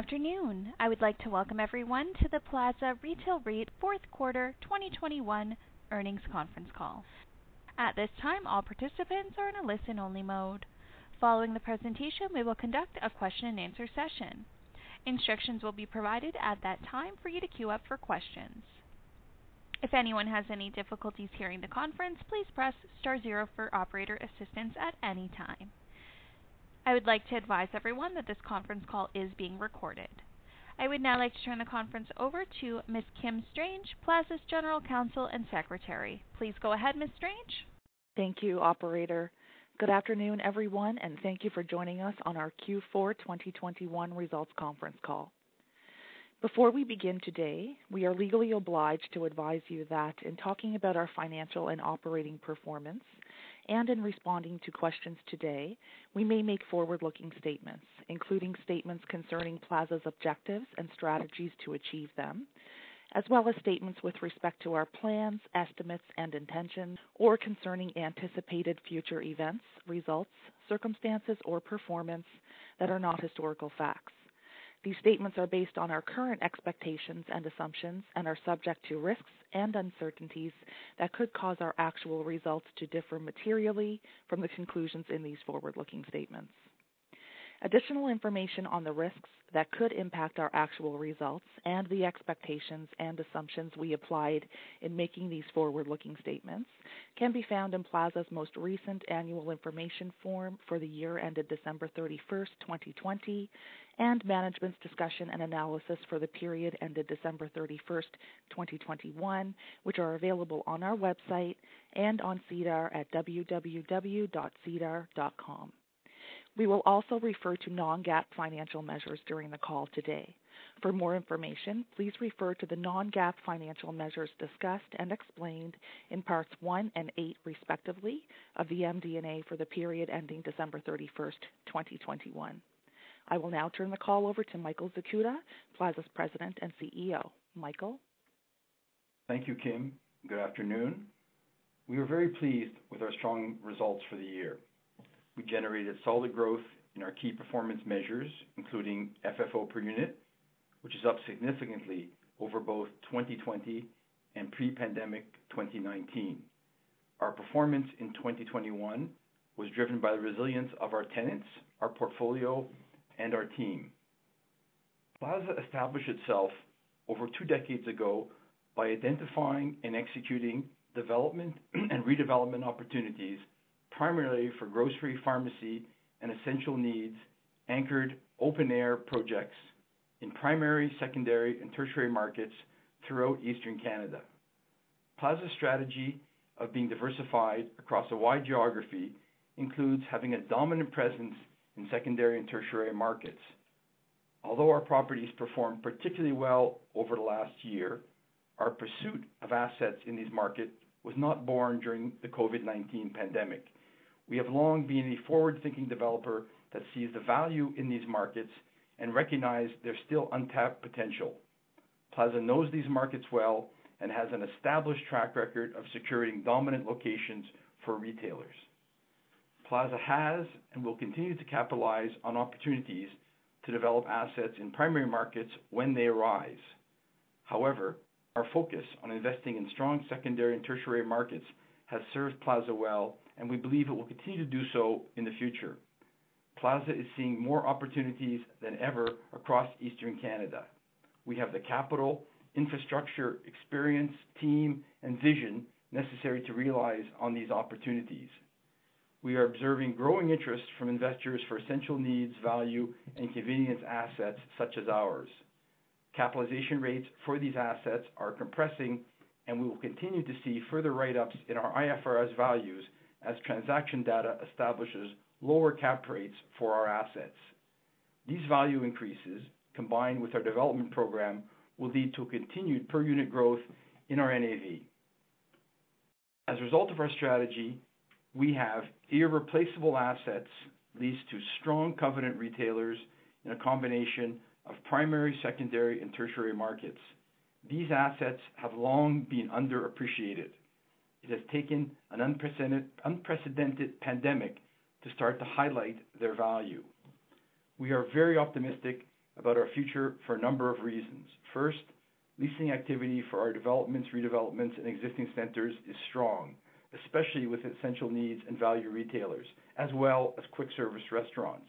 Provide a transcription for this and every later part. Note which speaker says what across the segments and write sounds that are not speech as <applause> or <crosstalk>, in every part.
Speaker 1: Afternoon. I would like to welcome everyone to the Plaza Retail REIT fourth quarter 2021 earnings conference call. At this time, all participants are in a listen-only mode. Following the presentation, we will conduct a question-and-answer session. Instructions will be provided at that time for you to queue up for questions. If anyone has any difficulties hearing the conference, please press star zero for operator assistance at any time. I would like to advise everyone that this conference call is being recorded. I would now like to turn the conference over to Ms. Kim Strange, Plaza's General Counsel and Secretary. Please go ahead, Ms. Strange.
Speaker 2: Thank you, operator. Good afternoon, everyone, and thank you for joining us on our Q4 2021 results conference call. Before we begin today, we are legally obliged to advise you that in talking about our financial and operating performance and in responding to questions today, we may make forward-looking statements, including statements concerning Plaza's objectives and strategies to achieve them, as well as statements with respect to our plans, estimates, and intentions, or concerning anticipated future events, results, circumstances, or performance that are not historical facts. These statements are based on our current expectations and assumptions and are subject to risks and uncertainties that could cause our actual results to differ materially from the conclusions in these forward-looking statements. Additional information on the risks that could impact our actual results and the expectations and assumptions we applied in making these forward-looking statements can be found in Plaza's most recent annual information form for the year ended December 31st, 2020, and management's discussion and analysis for the period ended December 31st, 2021, which are available on our website and on SEDAR at www.sedar.com. We will also refer to non-GAAP financial measures during the call today. For more information, please refer to the non-GAAP financial measures discussed and explained in parts one and eight, respectively, of the MD&A for the period ending December 31st, 2021. I will now turn the call over to Michael Zakuta, Plaza's President and CEO. Michael?
Speaker 3: Thank you, Kim. Good afternoon. We are very pleased with our strong results for the year. We generated solid growth in our key performance measures, including FFO per unit, which is up significantly over both 2020 and pre-pandemic 2019. Our performance in 2021 was driven by the resilience of our tenants, our portfolio, and our team. Plaza established itself over two decades ago by identifying and executing development <clears throat> and redevelopment opportunities, primarily for grocery, pharmacy, and essential needs, anchored open-air projects in primary, secondary, and tertiary markets throughout Eastern Canada. Plaza's strategy of being diversified across a wide geography includes having a dominant presence in secondary and tertiary markets. Although our properties performed particularly well over the last year, our pursuit of assets in these markets was not born during the COVID-19 pandemic. We have long been a forward-thinking developer that sees the value in these markets and recognize there's still untapped potential. Plaza knows these markets well and has an established track record of securing dominant locations for retailers. Plaza has and will continue to capitalize on opportunities to develop assets in primary markets when they arise. However, our focus on investing in strong secondary and tertiary markets has served Plaza well, and we believe it will continue to do so in the future. Plaza is seeing more opportunities than ever across Eastern Canada. We have the capital, infrastructure, experience, team, and vision necessary to realize on these opportunities. We are observing growing interest from investors for essential needs, value, and convenience assets such as ours. Capitalization rates for these assets are compressing, and we will continue to see further write-ups in our IFRS values as transaction data establishes lower cap rates for our assets. These value increases, combined with our development program, will lead to continued per unit growth in our NAV. As a result of our strategy, we have irreplaceable assets leased to strong covenant retailers in a combination of primary, secondary, and tertiary markets. These assets have long been underappreciated. It has taken an unprecedented pandemic to start to highlight their value. We are very optimistic about our future for a number of reasons. First, leasing activity for our developments, redevelopments, and existing centers is strong, especially with essential needs and value retailers, as well as quick service restaurants.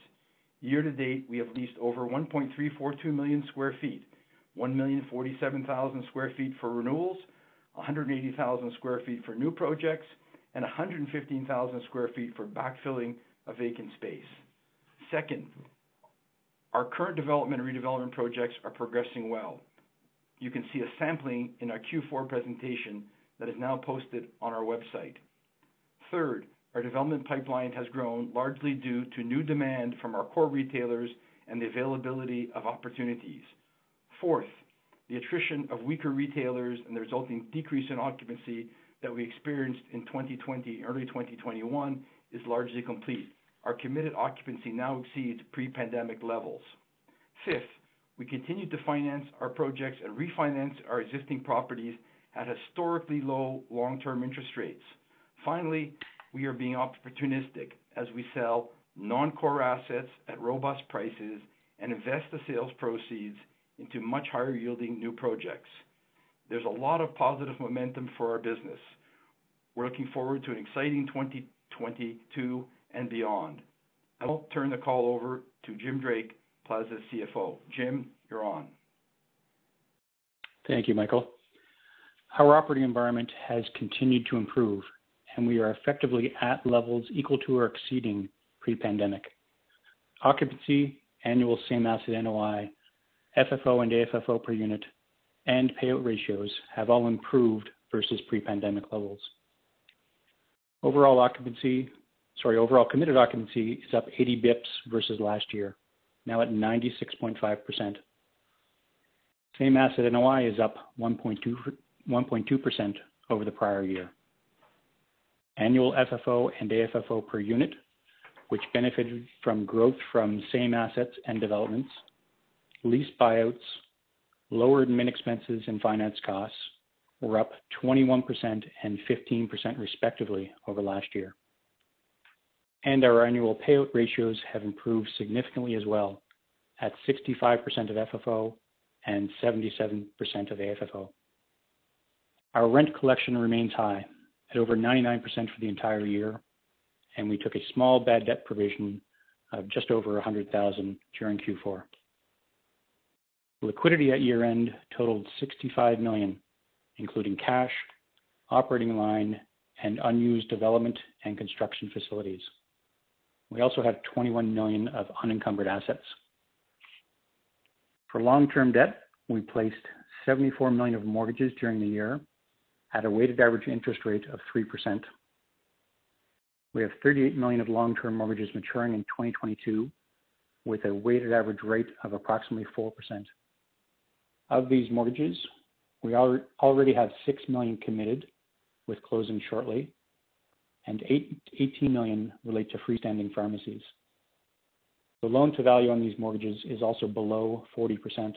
Speaker 3: Year to date, we have leased over 1.342 million sq ft, 1,047,000 sq ft for renewals, 180,000 sq ft for new projects, and 115,000 sq ft for backfilling of vacant space. Second, our current development and redevelopment projects are progressing well. You can see a sampling in our Q4 presentation that is now posted on our website. Third, our development pipeline has grown largely due to new demand from our core retailers and the availability of opportunities. Fourth, the attrition of weaker retailers and the resulting decrease in occupancy that we experienced in 2020, early 2021 is largely complete. Our committed occupancy now exceeds pre-pandemic levels. Fifth, we continue to finance our projects and refinance our existing properties at historically low long-term interest rates. Finally, we are being opportunistic as we sell non-core assets at robust prices and invest the sales proceeds into much higher yielding new projects. There's a lot of positive momentum for our business. We're looking forward to an exciting 2022 and beyond. I will turn the call over to Jim Drake, Plaza's CFO. Jim, you're on.
Speaker 4: Thank you, Michael. Our operating environment has continued to improve, and we are effectively at levels equal to or exceeding pre-pandemic. Occupancy, annual same asset NOI, FFO and AFFO per unit, and payout ratios have all improved versus pre-pandemic levels. Overall occupancy, sorry, overall committed occupancy is up 80 basis points versus last year, now at 96.5%. Same asset NOI is up 1.2% over the prior year. Annual FFO and AFFO per unit, which benefited from growth from same assets and developments, lease buyouts, lower admin expenses and finance costs, were up 21% and 15% respectively over last year. And Our annual payout ratios have improved significantly as well, at 65% of FFO and 77% of AFFO. Our rent collection remains high at over 99% for the entire year, and we took a small bad debt provision of just over 100,000 during Q4. Liquidity at year-end totaled 65 million, including cash, operating line, and unused development and construction facilities. We also have 21 million of unencumbered assets. For long-term debt, we placed 74 million of mortgages during the year at a weighted average interest rate of 3%. We have 38 million of long-term mortgages maturing in 2022, with a weighted average rate of approximately 4%. Of these mortgages, we already have 6 million committed, with closing shortly, and 18 million relate to freestanding pharmacies. The loan-to-value on these mortgages is also below 40%,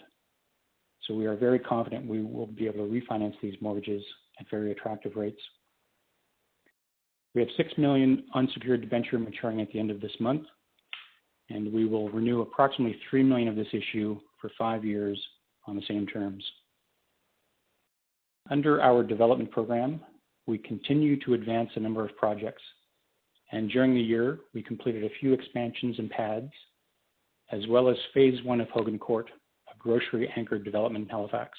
Speaker 4: so we are very confident we will be able to refinance these mortgages at very attractive rates. We have 6 million unsecured debenture maturing at the end of this month, and we will renew approximately 3 million of this issue for five years on the same terms. Under our development program, we continue to advance a number of projects, and during the year, we completed a few expansions and pads, as well as phase one of Hogan Court, a grocery-anchored development in Halifax.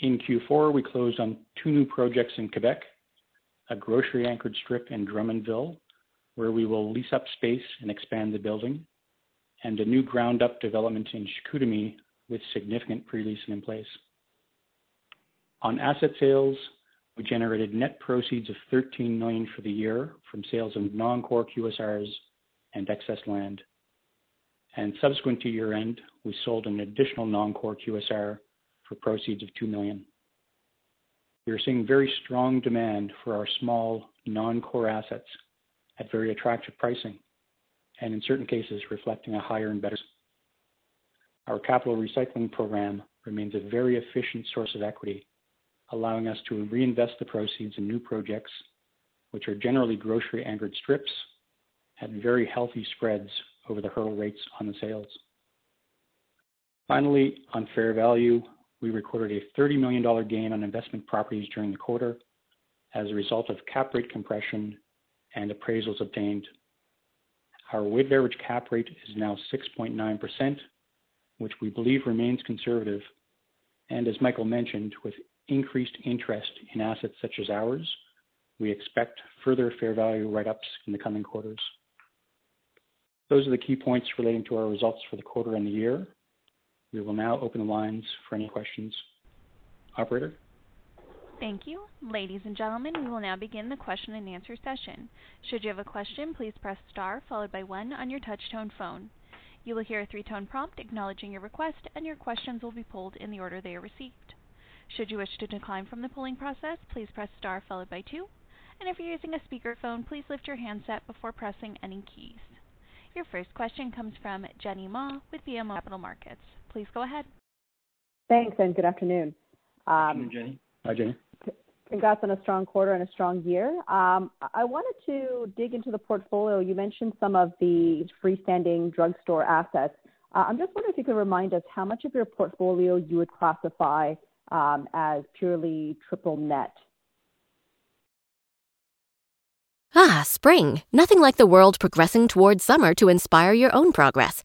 Speaker 4: In Q4, we closed on two new projects in Quebec, a grocery-anchored strip in Drummondville, where we will lease up space and expand the building, and a new ground-up development in Chicoutimi with significant pre-leasing in place. On asset sales, we generated net proceeds of 13 million for the year from sales of non-core QSRs and excess land. and subsequent to year-end, we sold an additional non-core QSR for proceeds of 2 million. We are seeing very strong demand for our small non-core assets at very attractive pricing, and in certain cases, reflecting a higher and better. Our capital recycling program remains a very efficient source of equity, allowing us to reinvest the proceeds in new projects, which are generally grocery-anchored strips at very healthy spreads over the hurdle rates on the sales. Finally, on fair value, we recorded a 30 million dollar gain on investment properties during the quarter as a result of cap rate compression and appraisals obtained. Our weighted average cap rate is now 6.9%, which we believe remains conservative. And as Michael mentioned, with increased interest in assets such as ours, we expect further fair value write-ups in the coming quarters. Those are the key points relating to our results for the quarter and the year. We will now open the lines for any questions. Operator?
Speaker 1: Thank you. Ladies and gentlemen, we will now begin the question-and-answer session. Should you have a question, please press star followed by one on your touch-tone phone. You will hear a three-tone prompt acknowledging your request, and your questions will be pulled in the order they are received. Should you wish to decline from the polling process, please press star followed by two. And If you're using a speakerphone, please lift your handset before pressing any keys. Your first question comes from Jenny Ma with BMO Capital Markets. Please go ahead.
Speaker 5: Thanks, and good afternoon.
Speaker 3: Good afternoon, um, Jenny.
Speaker 4: Hi, Jenny.
Speaker 5: Congrats on a strong quarter and a strong year. Um, I wanted to dig into the portfolio. You mentioned some of the freestanding drugstore assets. Uh, I'm just wondering if you could remind us how much of your portfolio you would classify um, as purely triple net.
Speaker 6: Ah, spring. Nothing like the world progressing towards summer to inspire your own progress.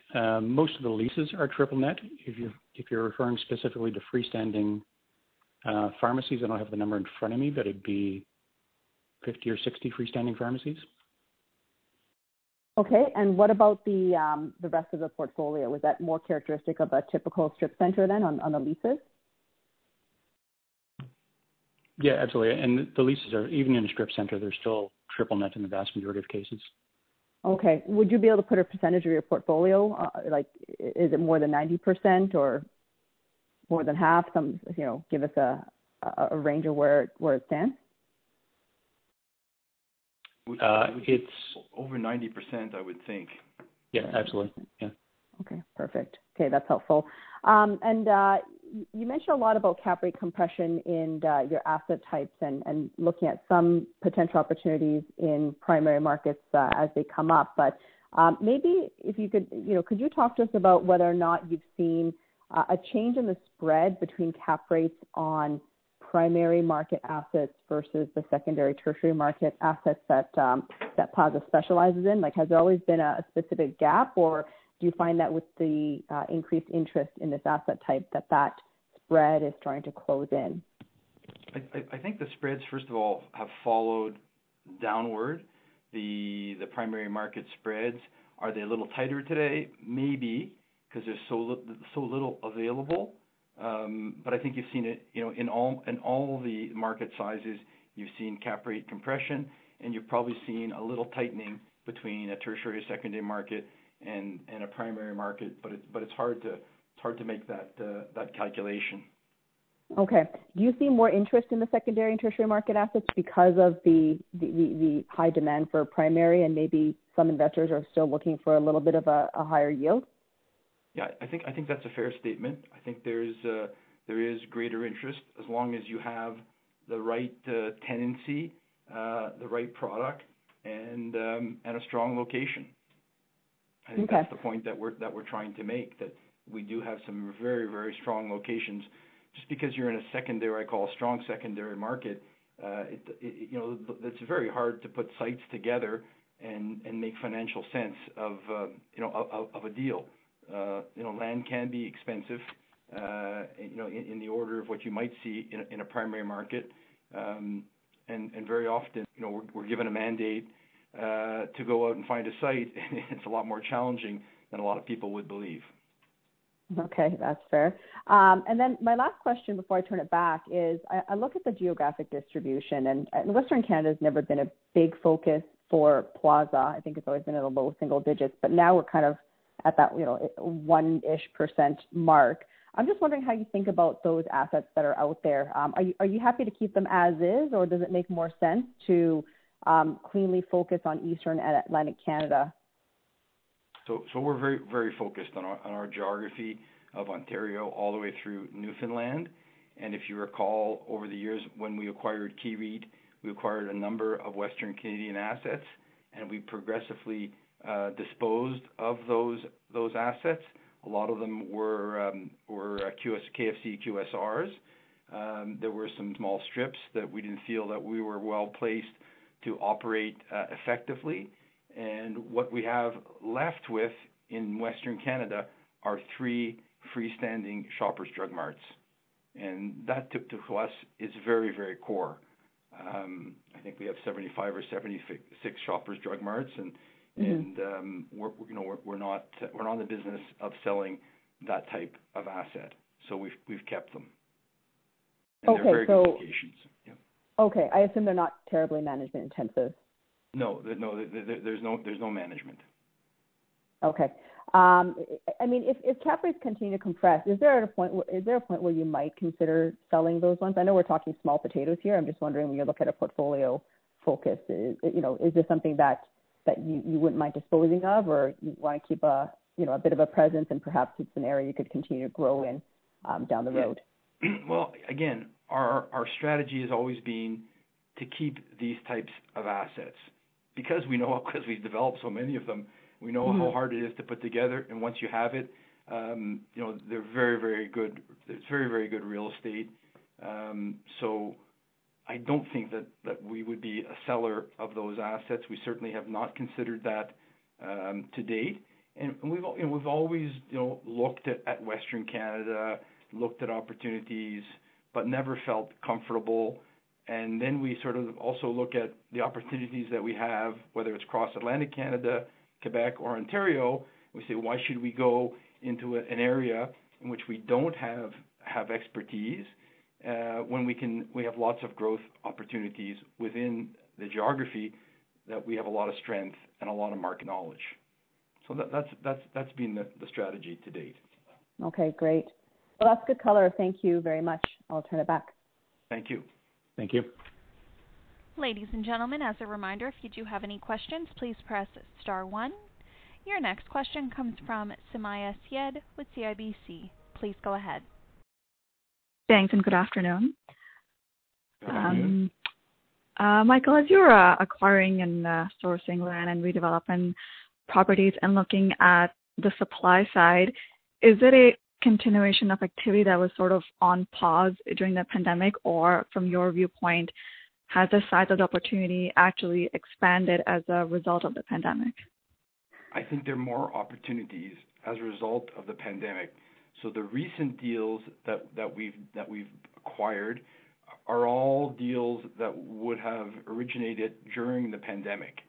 Speaker 4: Uh, most of the leases are triple net. If you if you're referring specifically to freestanding uh, pharmacies, I don't have the number in front of me, but it'd be 50 or 60 freestanding pharmacies.
Speaker 5: Okay. And what about the um, the rest of the portfolio? Was that more characteristic of a typical strip center then on, on the leases?
Speaker 4: Yeah, absolutely. And the leases are even in a strip center, they're still triple net in the vast majority of cases.
Speaker 5: Okay. Would you be able to put a percentage of your portfolio? Uh, like, is it more than ninety percent or more than half? Some, you know, give us a a range of where where it stands.
Speaker 4: Uh, it's
Speaker 3: over 90%, I would think.
Speaker 4: Yeah, absolutely. Yeah.
Speaker 5: Okay, perfect. Okay, that's helpful. Um, and uh, you mentioned a lot about cap rate compression in uh, your asset types and, looking at some potential opportunities in primary markets uh, as they come up. But um, maybe if you could, you know, could you talk to us about whether or not you've seen uh, a change in the spread between cap rates on primary market assets versus the secondary, tertiary market assets that um, that Plaza specializes in? Like, has there always been a specific gap, or do you find that with the uh, increased interest in this asset type, that that spread is starting to close in?
Speaker 3: I, think the spreads, first of all, have followed downward. The the primary market spreads are they a little tighter today? Maybe, because there's so little available. But I think you've seen it, you know, in all the market sizes. You've seen cap rate compression, and you've probably seen a little tightening between a tertiary, and secondary market and a primary market. But it's hard to make uh, that calculation.
Speaker 5: Okay. Do you see more interest in the secondary and tertiary market assets because of the high demand for primary and maybe some investors are still looking for a little bit of a higher yield?
Speaker 3: Yeah, I think that's a fair statement. I think uh, there is greater interest as long as you have the right uh, tenancy, the right product and um, a strong location.
Speaker 5: Okay.
Speaker 3: I think that's the point that we're that we're trying to make, that we do have some very, very strong locations. Just because you're in a secondary, I call a strong secondary market, uh, you know, it's very hard to put sites together and and make financial sense of, uh, you know, of a deal. Uh, you know, land can be expensive, you know, in the order of what you might see in a primary market. Um and very often, you know, we're given a mandate to go out and find a site, <laughs> it's a lot more challenging than a lot of people would believe.
Speaker 5: Okay, that's fair. Um, and then my last question before I turn it back is I look at the geographic distribution and Western Canada has never been a big focus for Plaza. I think it's always been in the low single digits, but now we're kind of at that, you know, 1-ish% percent mark. I'm just wondering how you think about those assets that are out there. Are you Are you happy to keep them as is, or does it make more sense to Um, cleanly focus on Eastern and Atlantic Canada?
Speaker 3: So, so we're very very focused on our geography of Ontario all the way through Newfoundland. And if you recall, over the years when we acquired KEYreit, we acquired a number of Western Canadian assets, and we progressively uh, disposed of those those assets. A lot of them were um, uh, KFC QSRs. Um, there were some small strips that we didn't feel that we were well-placed to operate uh, effectively. And what we have left with in Western Canada are three freestanding Shoppers Drug Marts. And that to us is very very core. Um, I think we have 75 or 76 Shoppers Drug Marts.
Speaker 5: Mm-hmm.
Speaker 3: We're not in the business of selling that type of asset, so we've kept them.
Speaker 5: Okay.
Speaker 3: They're very good locations.
Speaker 5: Okay. I assume they're not terribly management intensive.
Speaker 3: No. no, There's no there's no management.
Speaker 5: Okay. Um, I mean, if cap rates continue to compress, is there a point where, is there a point where you might consider selling those ones? I know we're talking small potatoes here. I'm just wondering, when you look at a portfolio focus, you know, is this something that that you wouldn't mind disposing of or you wanna keep a, you know, a bit of a presence and perhaps it's an area you could continue to grow in, um, down the road? <clears throat>
Speaker 3: Well, again, our strategy has always been to keep these types of assets because we know <laughs> because we've developed so many of them. We know how mm-hmm. hard it is to put together. And once you have it, um, you know, they're very, very good. It's very, very good real estate. Um, so I don't think that that we would be a seller of those assets. We certainly have not considered that um, to date. And, and we've always, you know, looked at Western Canada, looked at opportunities, but never felt comfortable. And then we sort of also look at the opportunities that we have, whether it's across Atlantic Canada, Quebec or Ontario. We say, "Why should we go into an area in which we don't have have expertise, uh, when we can we have lots of growth opportunities within the geography that we have a lot of strength and a lot of market knowledge?" So That's been the strategy to date.
Speaker 5: Okay, great. Well, that's good color. Thank you very much. I'll turn it back.
Speaker 3: Thank you.
Speaker 4: Thank you.
Speaker 1: Ladies and gentlemen, as a reminder, if you do have any questions, please press star one. Your next question comes from Sumayya Syed with CIBC. Please go ahead.
Speaker 7: Thanks, and good afternoon.
Speaker 3: Good afternoon.
Speaker 7: Um, uh, Michael, as you're uh, acquiring and uh, sourcing land and redeveloping properties and looking at the supply side, is it a continuation of activity that was sort of on pause during the pandemic? Or from your viewpoint, has the size of the opportunity actually expanded as a result of the pandemic?
Speaker 3: I think there are more opportunities as a result of the pandemic. So the recent deals that that we've that we've acquired are all deals that would have originated during the pandemic.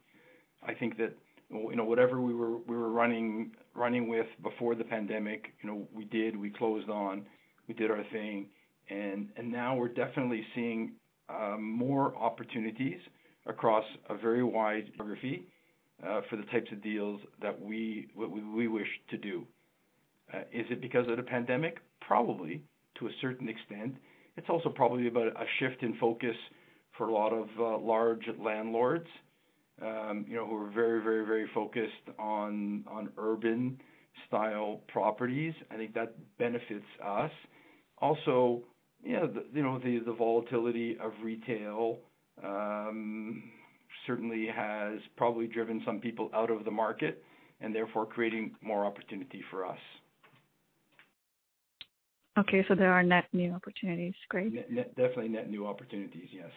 Speaker 3: I think that, you know, whatever we were we were running running with before the pandemic. You know, we did, we closed on, we did our thing, and and now we're definitely seeing uh, more opportunities across a very wide geography uh, for the types of deals that we wish to do. Uh, is it because of the pandemic? Probably, to a certain extent. It's also probably about a shift in focus for a lot of large landlords, you know, who are very very, very focused on on urban-style properties. I think that benefits us. Also, yeah, you know, the the volatility of retail um, certainly has probably driven some people out of the market and therefore creating more opportunity for us.
Speaker 7: Okay. So there are net new opportunities. Great.
Speaker 3: Definitely net new opportunities, yes.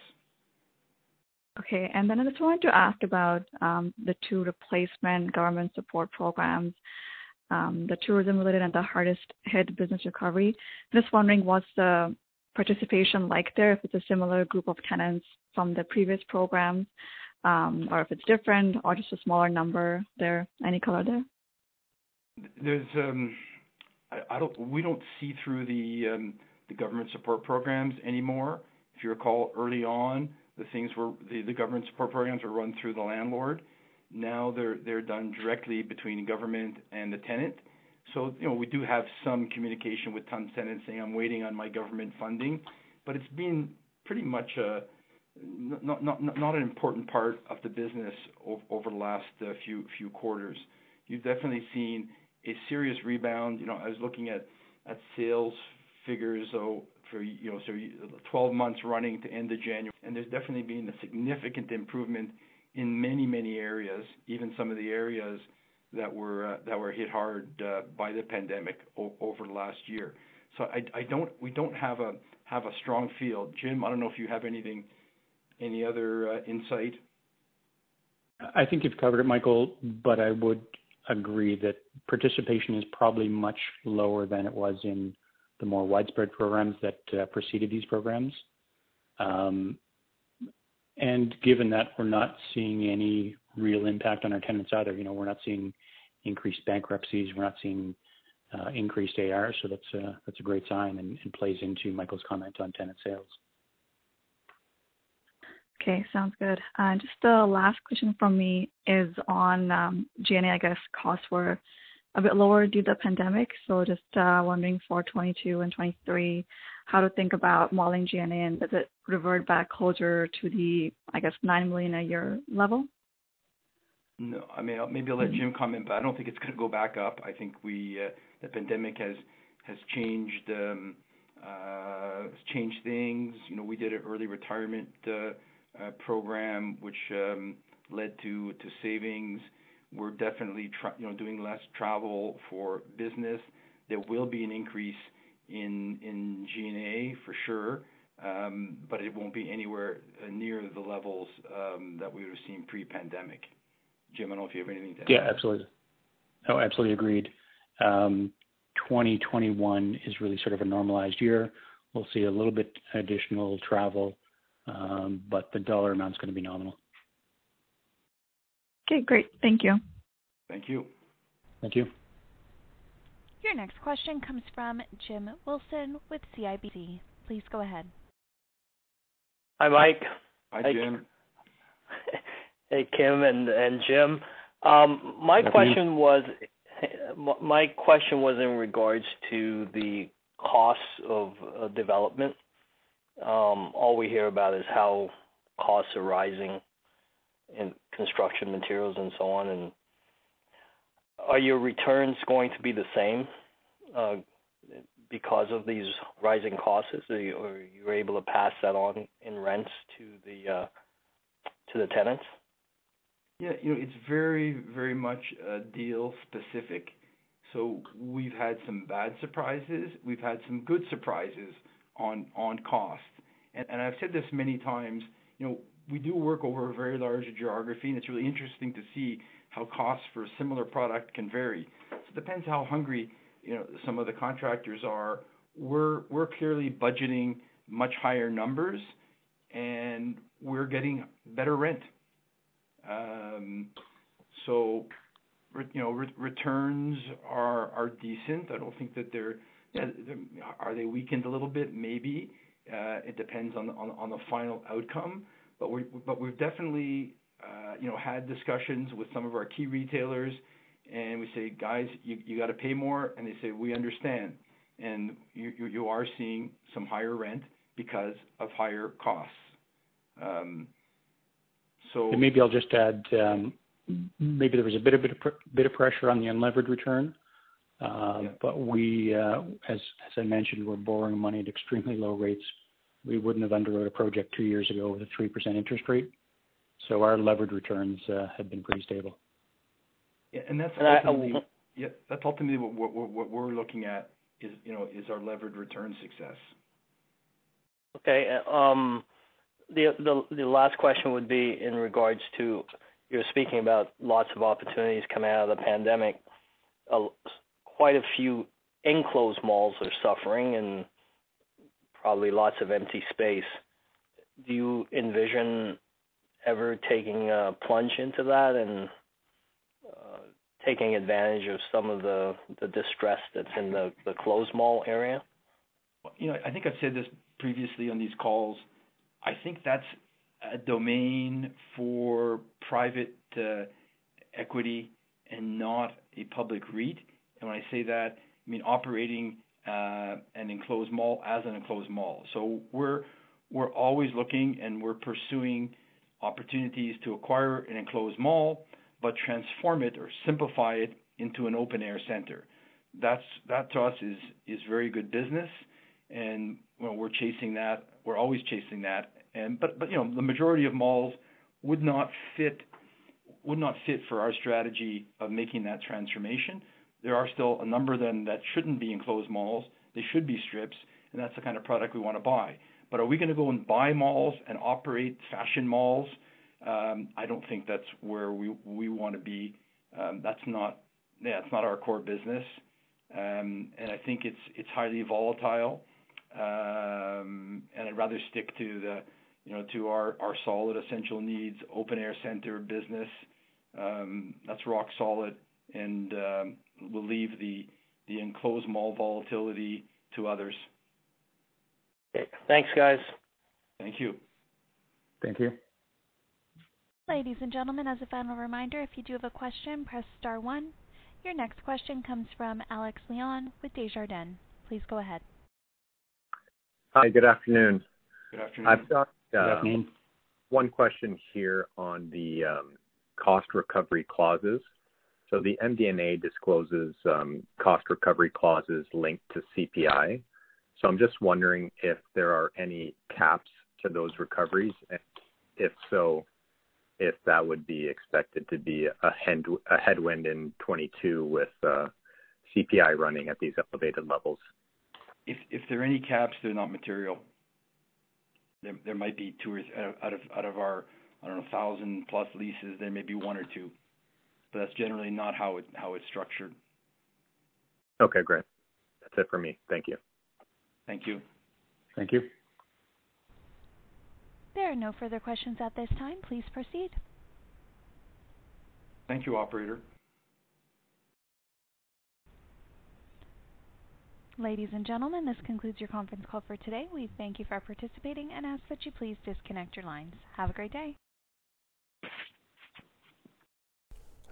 Speaker 7: Okay. And then I just wanted to ask about um, the two replacement government support programs, um, the tourism-related and the hardest hit business recovery. Just wondering what's the participation like there, if it's a similar group of tenants from the previous programs, um, or if it's different or just a smaller number there. Any color there?
Speaker 3: We don't see through the government support programs anymore. If you recall early on, the things were the, the government support programs were run through the landlord. Now they're they're done directly between government and the tenant. So you know, we do have some communication with some tenants saying, "I'm waiting on my government funding." But it's been pretty much a not not not an important part of the business over the last uh, few few quarters. You've definitely seen a serious rebound. You know, I was looking at sales figures, so for you know, so 12 months running to end of January, and there's definitely been a significant improvement in many many areas, even some of the areas that were uh, that were hit hard uh, by the pandemic over the last year. So I don't, we don't have a strong feel. Jim, I don't know if you have anything, any other uh, insight.
Speaker 4: I think you've covered it, Michael, but I would agree that participation is probably much lower than it was in the more widespread programs that uh, preceded these programs. Um, and given that we're not seeing any real impact on our tenants either, you know, we're not seeing increased bankruptcies, we're not seeing uh, increased AR, so that's a great sign and plays into Michael's comment on tenant sales.
Speaker 7: Okay, sounds good. Uh, just the last question from me is on um, G&A. I guess costs were a bit lower due to the pandemic. So just uh, wondering for 22 and 23, how to think about modeling G&A, and does it revert back closer to the, I guess, 9 million a year level?
Speaker 3: No. I mean, maybe I'll let mm-hmm. Jim comment, but I don't think it's gonna go back up. I think we uh, the pandemic has has changed um, uh, changed things. You know, we did an early retirement program which um, led to to savings. We're definitely you know doing less travel for business. There will be an increase in G&A for sure, um, but it won't be anywhere uh, near the levels um, that we would've seen pre-pandemic. Jim, I don't know if you have anything to add.
Speaker 4: Yeah, absolutely. No, absolutely agreed. Um, 2021 is really sort of a normalized year. We'll see a little bit additional travel, but the dollar amount's gonna be nominal.
Speaker 7: Okay, great. Thank you.
Speaker 3: Thank you.
Speaker 4: Thank you.
Speaker 1: Your next question comes from Jim Wilson with CIBC. Please go ahead.
Speaker 8: Hi, Mike.
Speaker 3: Hi, Jim. <laughs>
Speaker 8: Hey, Kim and Jim. Um, <laughs> my question was in regards to the costs of development. Um, all we hear about is how costs are rising in construction materials and so on. And are your returns going to be the same uh, because of these rising costs? Or are you able to pass that on in rents uh, to the tenants?
Speaker 3: Yeah. You know, it's very, very much a deal specific. So we've had some bad surprises. We've had some good surprises on on cost. And, and I've said this many times, you know, we do work over a very large geography, and it's really interesting to see how costs for a similar product can vary. So It depends how hungry, you know, some of the contractors are. We're we're clearly budgeting much higher numbers, and we're getting better rent. Um, so you know, returns are are decent. I don't think that they're. Are they weakened a little bit? Maybe. Uh, it depends on on the final outcome. We've definitely, uh, you know, had discussions with some of our key retailers, and we say, "Guys, you you gotta pay more." And they say, "We understand." And you you are seeing some higher rent because of higher costs.
Speaker 4: Um so maybe I'll just add, Um, maybe there was a bit a bit, of bit of pressure on the unlevered return. Um but we, uh, as, as I mentioned, we're borrowing money at extremely low rates. We wouldn't have underwrote a project two years ago with a 3% interest rate. So our levered returns uh, have been pretty stable.
Speaker 3: Yeah. And that's uh, ultimately what we're looking at is, you know, is our levered return success.
Speaker 8: Okay. Uh, um, the last question would be in regards to you're speaking about lots of opportunities coming out of the pandemic. Quite a few enclosed malls are suffering and probably lots of empty space. Do you envision ever taking a plunge into that and uh, taking advantage of some of the the distress that's in the closed mall area?
Speaker 3: You know, I think I've said this previously on these calls. I think that's a domain for private uh, equity and not a public REIT. And when I say that, I mean operating Uh, an enclosed mall as an enclosed mall. So we're always looking, and we're pursuing opportunities to acquire an enclosed mall, but transform it or simplify it into an open air center. That's that to us is very good business. Know, we're chasing that. We're always chasing that. But you know, the majority of malls would not fit for our strategy of making that transformation. There are still a number of them that shouldn't be enclosed malls. They should be strips, and that's the kind of product we wanna buy. But are we gonna go and buy malls and operate fashion malls? I don't think that's where we we wanna be. That's not yeah, it's not our core business. Um, and I think it's it's highly volatile. Um, and I'd rather stick to the, you know, to our our solid essential needs, open air center business. That's rock solid. We'll leave the enclosed mall volatility to others.
Speaker 8: Okay. Thanks, guys.
Speaker 3: Thank you.
Speaker 4: Thank you.
Speaker 1: Ladies and gentlemen, as a final reminder, if you do have a question, press star one. Your next question comes from Alex Leon with Desjardins. Please go ahead.
Speaker 9: Hi, good afternoon.
Speaker 3: Good afternoon.
Speaker 9: I've got uh,
Speaker 4: Good afternoon.
Speaker 9: One question here on the um, cost recovery clauses. So the MD&A discloses um, cost recovery clauses linked to CPI. So I'm just wondering if there are any caps to those recoveries, and if so, if that would be expected to be a headwind in 22 with uh, CPI running at these elevated levels.
Speaker 3: If if there are any caps, they're not material. There there might be two or out of out of our, I don't know, 1,000+ leases, there may be one or two. That's generally not how it's structured.
Speaker 9: Okay, great. That's it for me. Thank you.
Speaker 3: Thank you.
Speaker 4: Thank you.
Speaker 1: There are no further questions at this time. Please proceed.
Speaker 3: Thank you, operator.
Speaker 1: Ladies and gentlemen, this concludes your conference call for today. We thank you for participating and ask that you please disconnect your lines. Have a great day.